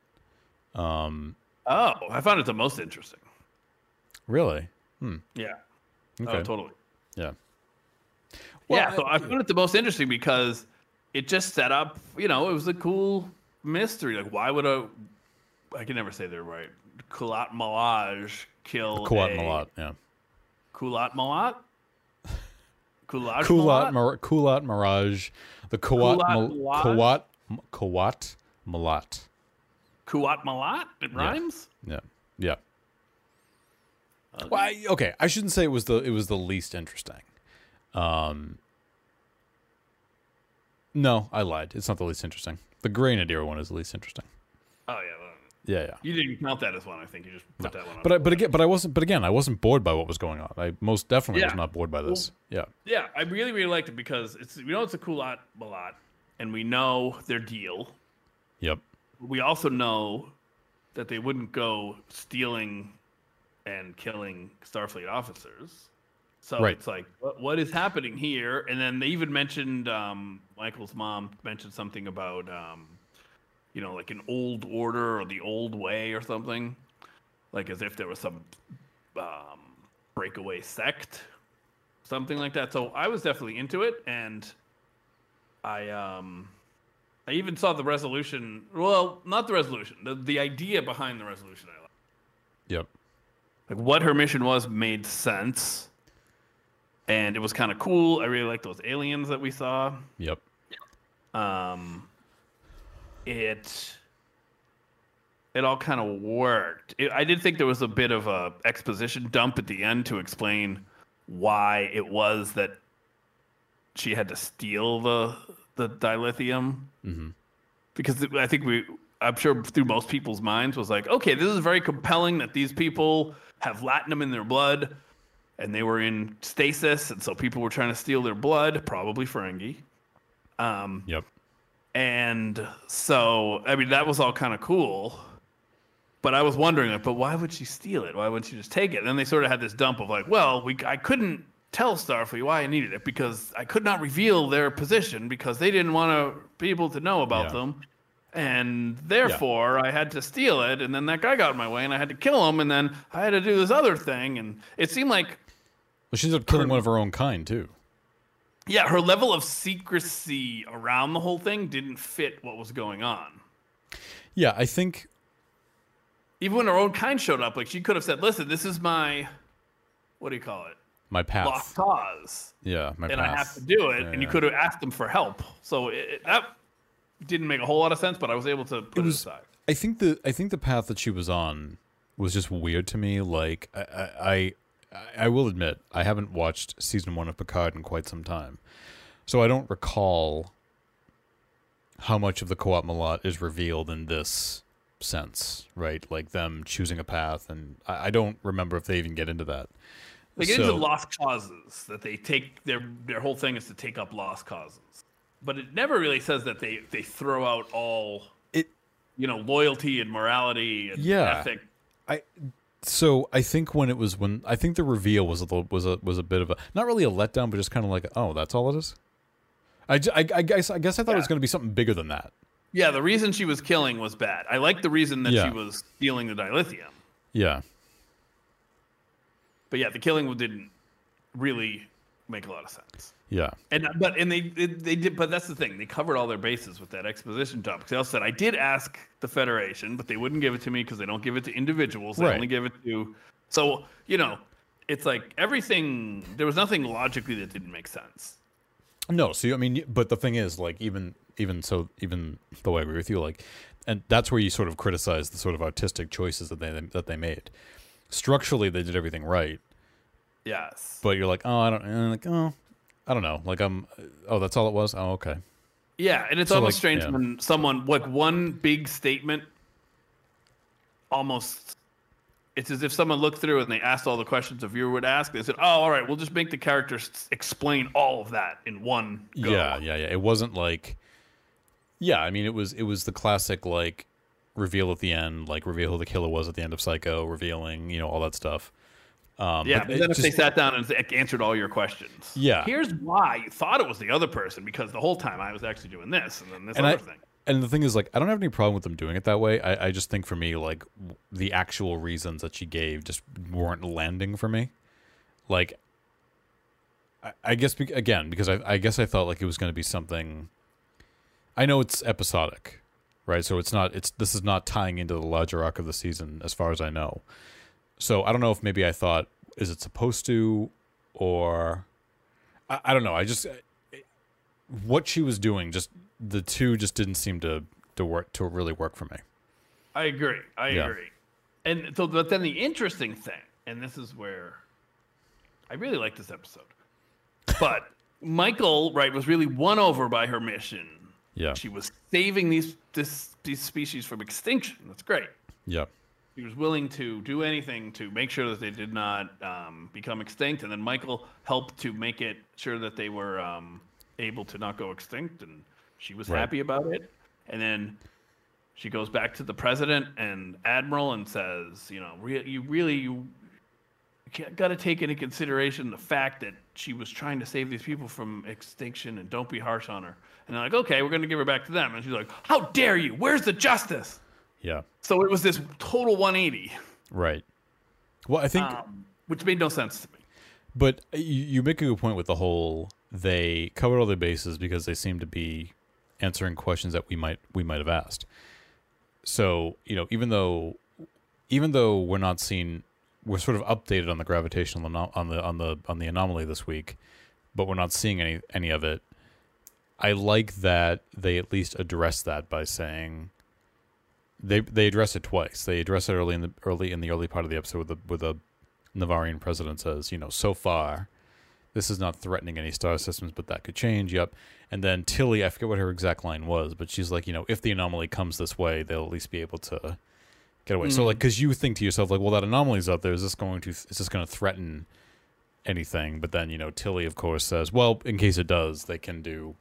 Um, Oh, I found it the most interesting. really? Yeah. Okay. Oh, totally. Yeah. yeah, so I found it the most interesting because it just set up, you know, it was a cool mystery. Like, why would a, I can never say they're right, Kulat Malaj kill Kuat a- Malat, yeah. Kulat Malat? Kulat? Mar- Kulat Mirage, the Kuat Kulat? Kuat Kuat Malat. Kuat Malat? It Yeah. rhymes? Yeah, yeah. Well, I, okay, I shouldn't say it was the it was the least interesting. Um, no, I lied. It's not the least interesting. The Grenadier one is the least interesting. Oh, yeah. well, Yeah, yeah. You didn't count that as one, I think. You just put that one on. But I, but again, but I wasn't. But again, I wasn't bored by what was going on. I most definitely was not bored by this. Yeah, yeah, I really, really liked it because it's we know it's a Kulat lot, and we know their deal. yep, we also know that they wouldn't go stealing and killing Starfleet officers. So Right. it's like, what, what is happening here? And then they even mentioned um, Michael's mom mentioned something about, um, you know, like an old order or the old way or something, like as if there was some um, breakaway sect, something like that. So I was definitely into it, and I um, I even saw the resolution. Well, not the resolution. The the idea behind the resolution. I like. yep. Like what her mission was made sense, and it was kind of cool. I really liked those aliens that we saw. Yep. Um, it it all kind of worked. It, I did think there was a bit of a exposition dump at the end to explain why it was that she had to steal the the dilithium. Mm-hmm. because I think we, I'm sure through most people's minds was like, okay, this is very compelling that these people have latinum in their blood, and they were in stasis, and so people were trying to steal their blood, probably Ferengi. Um, Yep. And so I mean that was all kind of cool. But I was wondering, like, but why would she steal it? Why wouldn't she just take it? And then they sort of had this dump of like, well, we I couldn't tell Starfleet why I needed it because I could not reveal their position because they didn't want to people to know about Yeah. them. And therefore, I had to steal it, and then that guy got in my way, and I had to kill him, and then I had to do this other thing, and it seemed like Well, she ended up killing one of her own kind too. Yeah, her level of secrecy around the whole thing didn't fit what was going on. Yeah, I think. Even when her own kind showed up, like she could have said, "Listen, this is my what do you call it? My path. Lost cause, Yeah, my and path. I have to do it." Yeah, and you could have asked them for help. So it, it- that didn't make a whole lot of sense, but I was able to put it, was- aside. I think the I think the path that she was on was just weird to me. Like I I I, I will admit I haven't watched season one of Picard in quite some time, so I don't recall how much of the Qowat Milat is revealed in this sense, right? Like them choosing a path, and I, I don't remember if they even get into that. They get So- into lost causes that they take their their whole thing is to take up lost causes, but it never really says that they they throw out all It you know loyalty and morality and Yeah. ethic. I so I think when it was when I think the reveal was a little, was a was a bit of a not really a letdown, but just kind of like oh that's all it is, I I guess I guess I thought it was going to be something bigger than that. Yeah, the reason she was killing was bad. I like the reason that Yeah. she was stealing the dilithium. Yeah, But yeah, the killing didn't really make a lot of sense. yeah, And uh, but and they they, did. But that's the thing. They covered all their bases with that exposition dump. 'Cause They also said I did ask the Federation, but they wouldn't give it to me because they don't give it to individuals. They Right. only give it to. So you know, it's like everything. There was nothing logically that didn't make sense. no. So I mean, but the thing is, like even even so, even though I agree with you, like, and that's where you sort of criticize the sort of artistic choices that they that they made. Structurally, they did everything right, Yes. but you're like, oh, I don't, and like, oh, I don't know, like I'm, oh, that's all it was. Oh, okay. Yeah, and it's So, almost like, strange yeah. when someone like one big statement almost it's as if someone looked through and they asked all the questions a viewer would ask. They said, "Oh, all right, we'll just make the characters explain all of that in one go." Yeah, yeah, yeah. It wasn't like Yeah, I mean it was it was the classic like reveal at the end, like reveal who the killer was at the end of Psycho, revealing, you know, all that stuff. Um Yeah, but then if they sat down and answered all your questions, Yeah. here's why you thought it was the other person because the whole time I was actually doing this and then this and other I, thing. and the thing is like I don't have any problem with them doing it that way. I, I just think for me like the actual reasons that she gave just weren't landing for me. Like I, I guess be, again because I, I guess I thought like it was going to be something. I know it's episodic, right? So it's not. It's this is not tying into the larger arc of the season, as far as I know. So I don't know if maybe I thought is it supposed to, or I, I don't know. I just what she was doing, just the two just didn't seem to to work to really work for me. I agree. I Yeah. agree. And so, but then the interesting thing, and this is where I really like this episode, but Michael, right, was really won over by her mission. Yeah, She was saving these this these species from extinction. That's great. yeah, He was willing to do anything to make sure that they did not um, become extinct, and then Michael helped to make it sure that they were um, able to not go extinct, and she was Right. happy about it. And then she goes back to the president and admiral and says, "You know, re- you really you got to take into consideration the fact that she was trying to save these people from extinction, and don't be harsh on her." And they're like, "Okay, we're going to give her back to them," and she's like, "How dare you? Where's the justice?" Yeah. So it was this total 180, Right. Well, I think um, which made no sense to me. But you, you make a good point with the whole they covered all their bases because they seem to be answering questions that we might we might have asked. So you know, even though even though we're not seeing, we're sort of updated on the gravitational ano- on the on the on the anomaly this week, but we're not seeing any any of it. I like that they at least address that by saying they they address it twice. They address it early in the early in the early part of the episode with the with a Ni'Varian president says, you know, so far, this is not threatening any star systems, but that could change. Yep. And then Tilly, I forget what her exact line was, but she's like, you know, if the anomaly comes this way, they'll at least be able to get away. So, like, mm. because you think to yourself, like, well, that anomaly's out there. Is this going to, is this going to threaten anything? But then, you know, Tilly, of course, says, well, in case it does, they can do,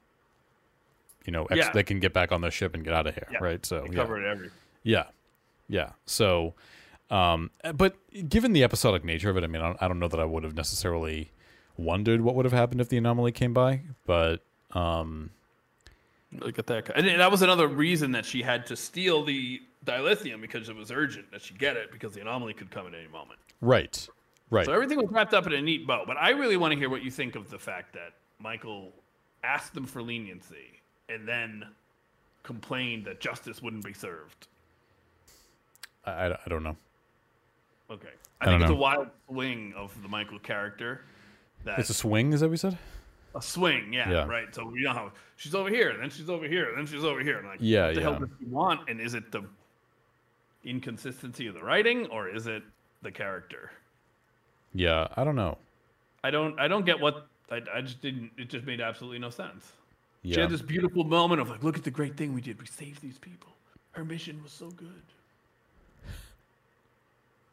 you know, ex- Yeah. they can get back on their ship and get out of here. Yeah. Right. So, They yeah. covered everything. Yeah, yeah. So, um, but given the episodic nature of it, I mean, I don't, I don't know that I would have necessarily wondered what would have happened if the anomaly came by, but um, Look at that. And that was another reason that she had to steal the dilithium because it was urgent that she get it because the anomaly could come at any moment. right, right, So everything was wrapped up in a neat bow. But I really want to hear what you think of the fact that Michael asked them for leniency and then complained that justice wouldn't be served. I, I, don't know. Okay. I I, think it's know. a wild swing of the Michael character. That It's a swing, is that what we said? a swing, yeah, Yeah. right. So you know how she's over here, then she's over here, then she's over here. And like, Yeah, what the hell yeah. does she want? And is it the inconsistency of the writing, or is it the character? Yeah, I don't know. I don't, I don't get what. I, I just didn't. It just made absolutely no sense. She Yeah, had this beautiful moment of like, look at the great thing we did. We saved these people. Her mission was so good.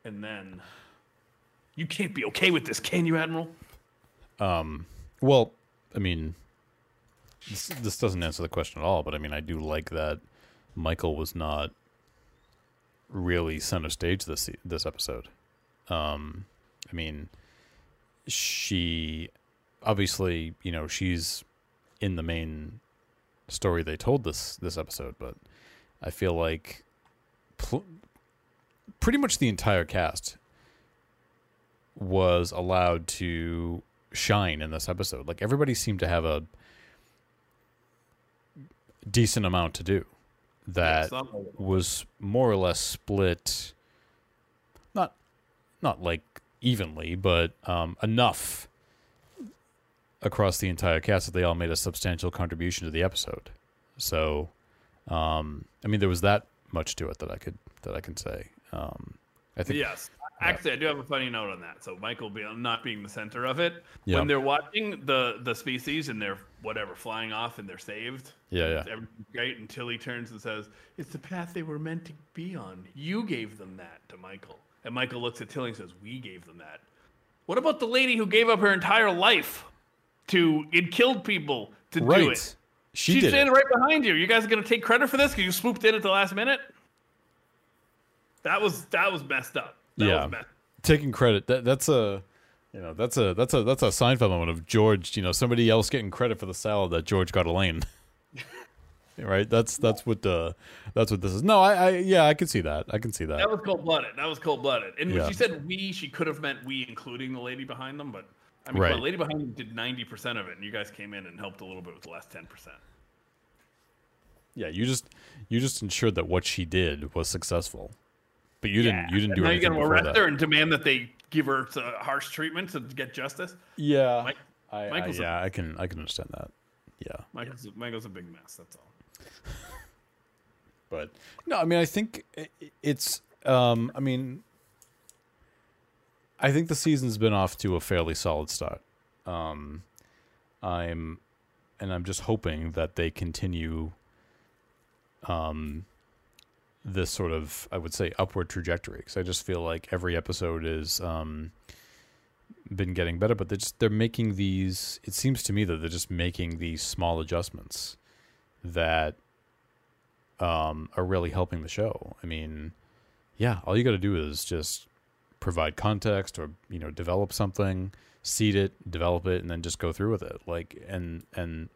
And then, you can't be okay with this, can you, Admiral? Um, well, I mean, this, this doesn't answer the question at all, but I mean, I do like that Michael was not really center stage this this episode. Um, I mean, she obviously, you know, she's in the main story they told this this episode, but I feel like pl- pretty much the entire cast was allowed to shine in this episode. Like everybody seemed to have a decent amount to do that was more or less split not not like evenly, but um, enough across the entire cast that they all made a substantial contribution to the episode. So, um, I mean, there was that much to it that I could that I can say. Um, I think Yes. Actually, I do have a funny note on that. So Michael be, not being the center of it, Yeah. when they're watching the the species and they're whatever flying off and they're saved, Yeah, yeah. everything's great. And Tilly turns and says, "It's the path they were meant to be on. You gave them that to Michael." And Michael looks at Tilly and says, "We gave them that." What about the lady who gave up her entire life to it killed people to right. do it? She She's standing it. right behind you. You guys are gonna take credit for this because you swooped in at the last minute. That was that was messed up. That Yeah. was messed. taking credit. That that's a you know that's a that's a that's a Seinfeld moment of George. You know somebody else getting credit for the salad that George got Elaine. right. That's that's what uh that's what this is. No, I, I yeah I can see that. I can see that. That was cold blooded. That was cold blooded. And when Yeah. she said we, she could have meant we, including the lady behind them. But I mean, Right. well, Lady Behind Me did ninety percent of it, and you guys came in and helped a little bit with the last ten percent. Yeah, you just you just ensured that what she did was successful, but you didn't you didn't do now anything you're gonna arrest that. her and demand that they give her harsh treatment to get justice. Yeah, Mike- I, I, yeah, I can I can understand that. Yeah, Michael's Michael's a big mess. That's all. but no, I mean I think it's um I mean I think the season's been off to a fairly solid start. Um, I'm and I'm just hoping that they continue um this sort of I would say upward trajectory because I just feel like every episode is um been getting better, but they're just they're making these. It seems to me that they're just making these small adjustments that um are really helping the show. I mean, yeah, all you got to do is just provide context or you know develop something, seed it, develop it, and then just go through with it. Like and and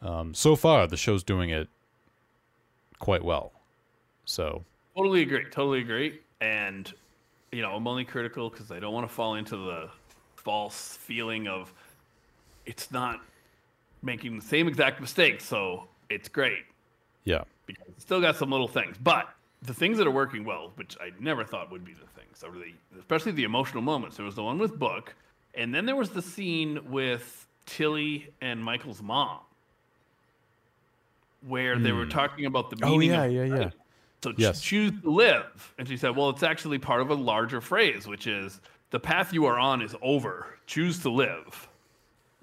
um, so far the show's doing it quite well. So Totally agree. Totally agree. And you know, I'm only critical because I don't want to fall into the false feeling of it's not making the same exact mistake, so it's great yeah, because it's still got some little things. But the things that are working well, which I never thought would be the things, are the especially the emotional moments. There was the one with Book, and then there was the scene with Tilly and Michael's mom, where they were hmm. talking about the oh, meaning. Oh, yeah, yeah, yeah. So Yes. choose to live, and she said, "Well, it's actually part of a larger phrase, which is the path you are on is over. Choose to live."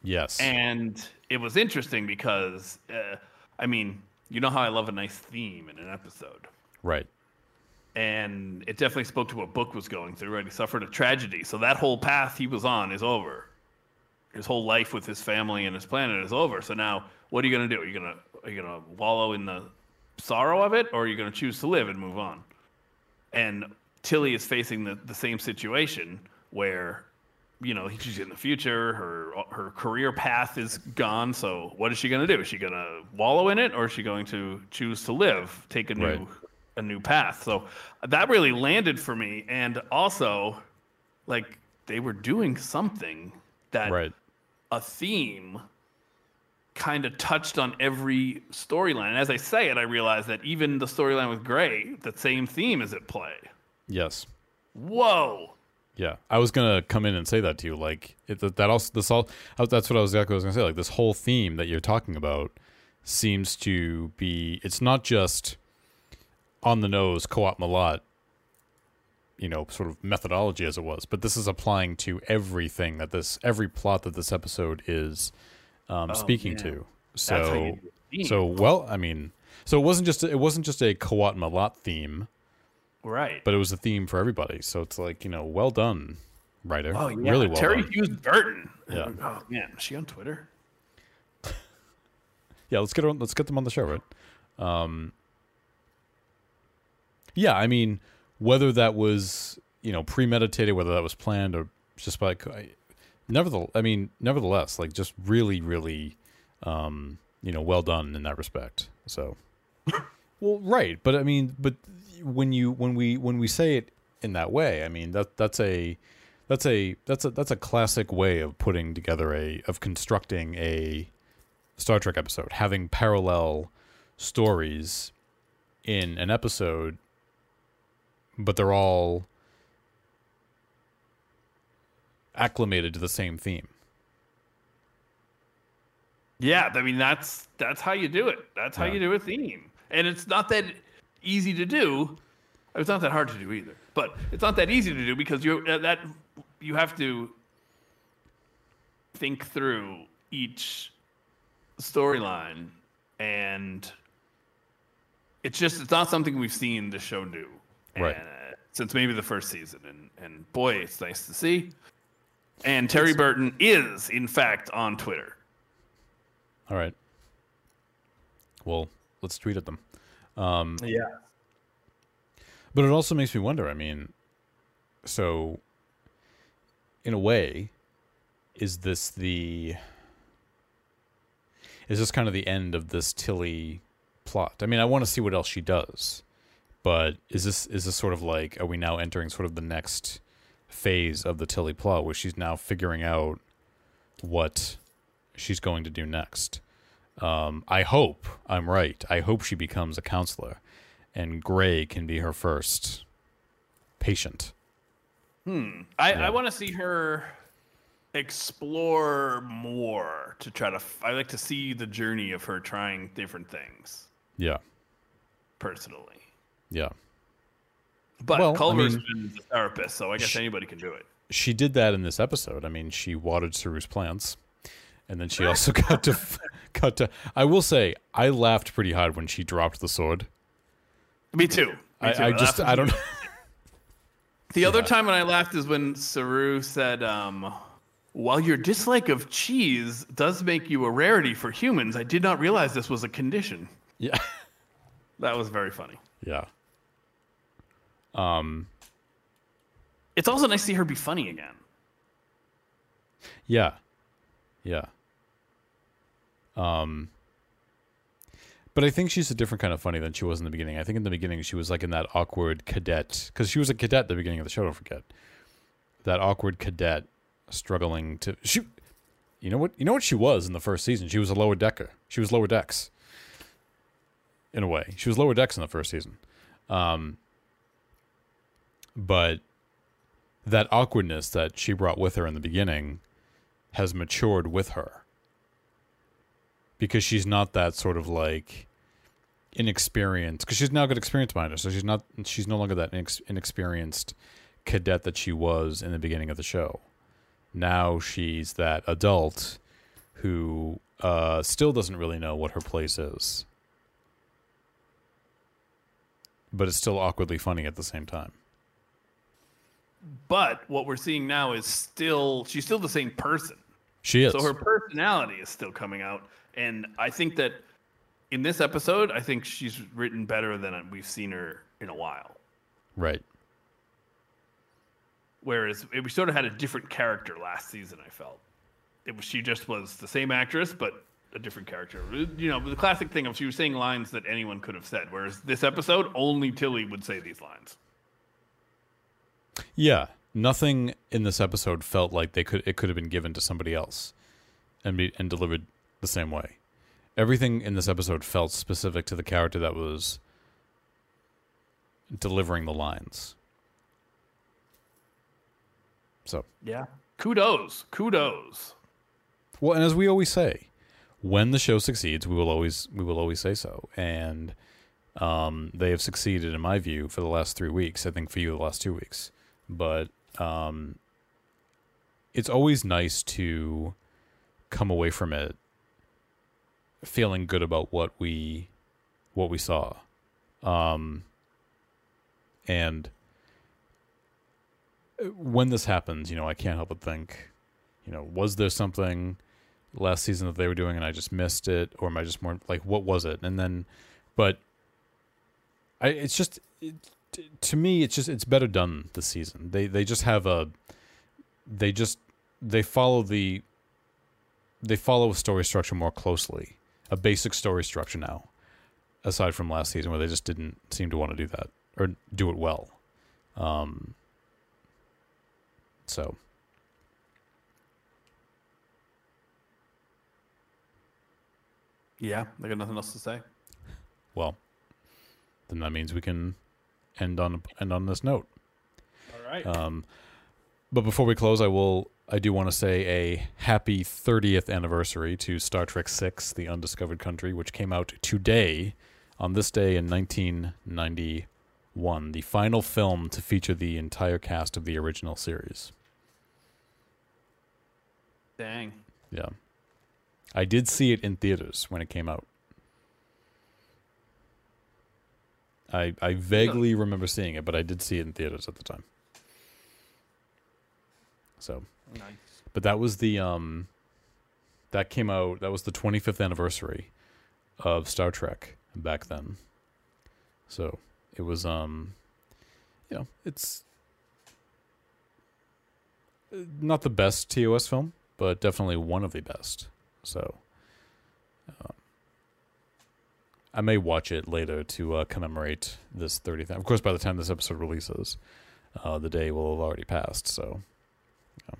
yes, And it was interesting because, uh, I mean, you know how I love a nice theme in an episode. right, And it definitely spoke to what Book was going through, right? He suffered a tragedy. So that whole path he was on is over. His whole life with his family and his planet is over. So now what are you going to do? Are you going to are you going to wallow in the sorrow of it or are you going to choose to live and move on? And Tilly is facing the, the same situation where you know she's in the future her her career path is gone so what is she going to do is she going to wallow in it or is she going to choose to live take a new Right. a new path so that really landed for me and also like they were doing something that right, a theme kind of touched on every storyline and as i say it i realize that even the storyline with gray that same theme is at play yes. whoa Yeah, I was gonna come in and say that to you. Like it, that also this all that's what I was exactly what I was gonna say. Like this whole theme that you're talking about seems to be. It's not just on the nose Qowat Milat you know, sort of methodology as it was, but this is applying to everything that this every plot that this episode is um, speaking yeah. to. So you do a theme. so well, I mean, so it wasn't just it wasn't just a Qowat theme right but it was a theme for everybody. So it's like you know, well done, writer. Oh yeah, really well Terri done. Hughes Burton. Yeah. Oh man, is she on Twitter? Yeah, let's get her, on- let's get them on the show, right? Um, yeah, I mean, whether that was you know premeditated, whether that was planned or just by, nevertheless, I mean, nevertheless, like just really, really, um, you know, well done in that respect. So, well, right, but I mean, but when you when we when we say it in that way, I mean that that's a that's a that's a that's a classic way of putting together a of constructing a Star Trek episode, having parallel stories in an episode, but they're all acclimated to the same theme. Yeah, I mean that's that's how you do it. That's how Yeah. you do a theme, and it's not that easy to do. It's not that hard to do either, but it's not that easy to do because you uh, that you have to think through each storyline, and it's just it's not something we've seen the show do, Right. uh, since maybe the first season, and and boy, it's nice to see. And Terri Burton is, in fact, on Twitter. All right. Well, let's tweet at them. Um, Yeah. But it also makes me wonder. I mean, so in a way, is this the is this kind of the end of this Tilly plot? I mean, I want to see what else she does, but is this is this sort of like are we now entering sort of the next phase of the Tilly plot where she's now figuring out what she's going to do next. Um, I hope I'm right. I hope she becomes a counselor, and Gray can be her first patient. Hmm. I, Yeah. I want to see her explore more to try to. f- I like to see the journey of her trying different things Yeah, personally. yeah. But Well, I Culber's mean- been the therapist, so I guess Sh- anybody can do it. She did that in this episode. I mean, she watered Saru's plants, and then she also got to got to. I will say, I laughed pretty hard when she dropped the sword. Me too. Me I, too. I That's just, I don't. The other Yeah. time when I laughed is when Saru said, um, "While your dislike of cheese does make you a rarity for humans, I did not realize this was a condition." Yeah, That was very funny. yeah. Um, It's also nice to see her be funny again. Yeah. Yeah. Um but I think she's a different kind of funny than she was in the beginning. I think in the beginning she was like in that awkward cadet cuz she was a cadet at the beginning of the show, don't forget. That awkward cadet struggling to she You know what? You know what she was in the first season? She was a lower decker. She was lower decks. In a way. She was lower decks in the first season. Um but that awkwardness that she brought with her in the beginning has matured with her. Because she's not that sort of like inexperienced because she's now got experience behind her so she's not she's no longer that inex- inexperienced cadet that she was in the beginning of the show. Now she's that adult who uh, still doesn't really know what her place is. But it's still awkwardly funny at the same time But what we're seeing now is still she's still the same person. she is So her personality is still coming out, and I think that in this episode, I think she's written better than we've seen her in a while. right Whereas it, we sort of had a different character last season. I felt it was she just was the same actress, but a different character. You know, the classic thing of she was saying lines that anyone could have said. Whereas this episode, only Tilly would say these lines. Yeah, nothing in this episode felt like they could it could have been given to somebody else and be and delivered the same way. Everything in this episode felt specific to the character that was delivering the lines. So, Yeah. Kudos, kudos. well, and as we always say, when the show succeeds, we will always we will always say so. And um, they have succeeded, in my view, for the last three weeks. I think for you, the last two weeks. But um, it's always nice to come away from it feeling good about what we what we saw. Um, and when this happens, you know, I can't help but think, you know, was there something last season that they were doing and I just missed it, or am I just more like what was it? And then, but I, it's just t- to me, it's just it's better done this season. They they just have a, they just they follow the, they follow a story structure more closely, a basic story structure now, aside from last season where they just didn't seem to want to do that or do it well. Um. So. Yeah, I got nothing else to say. Well, then that means we can end on end on this note. All right. Um, but before we close, I will I do want to say a happy 30th anniversary to Star Trek Six: The Undiscovered Country, which came out today, on this day in 1991, the final film to feature the entire cast of the original series. Dang. Yeah, I did see it in theaters when it came out. I I vaguely remember seeing it, but I did see it in theaters at the time. So, Nice. but that was the um that came out that was the 25th anniversary of Star Trek back then. So, it was um you know, it's uh, not the best TOS film, but definitely one of the best. So, um, I may watch it later to uh, commemorate this 30th. Of course, by the time this episode releases, uh, the day will have already passed. So, yeah.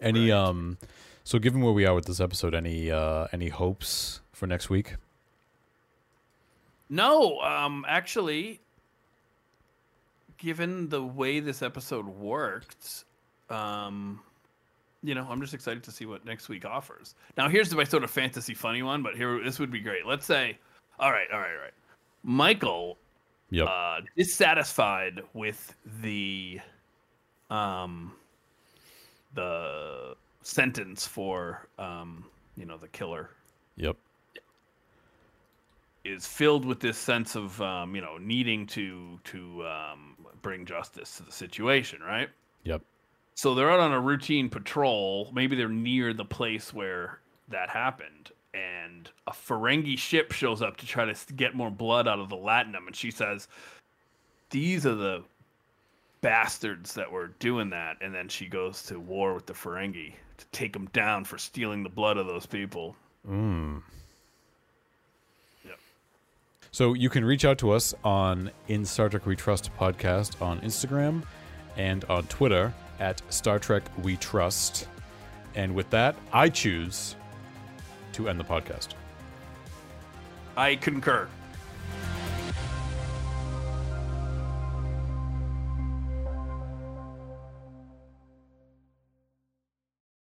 any Right. um, so given where we are with this episode, any uh, any hopes for next week? No, um, actually, given the way this episode worked, um, you know, I'm just excited to see what next week offers. Now, here's my sort of fantasy funny one, but here this would be great. Let's say, all right, all right, all right. Michael Yep. uh, dissatisfied with the um the sentence for um you know the killer yep. is filled with this sense of um, you know needing to to um, bring justice to the situation, right? Yep. So they're out on a routine patrol. Maybe they're near the place where that happened, and a Ferengi ship shows up to try to get more blood out of the Latinum, and she says, "These are the bastards that were doing that." And then she goes to war with the Ferengi to take them down for stealing the blood of those people. Mm. Yep. So you can reach out to us on In Star Trek We Trust podcast on Instagram and on Twitter at Star Trek We Trust. And with that, I choose to end the podcast. I concur.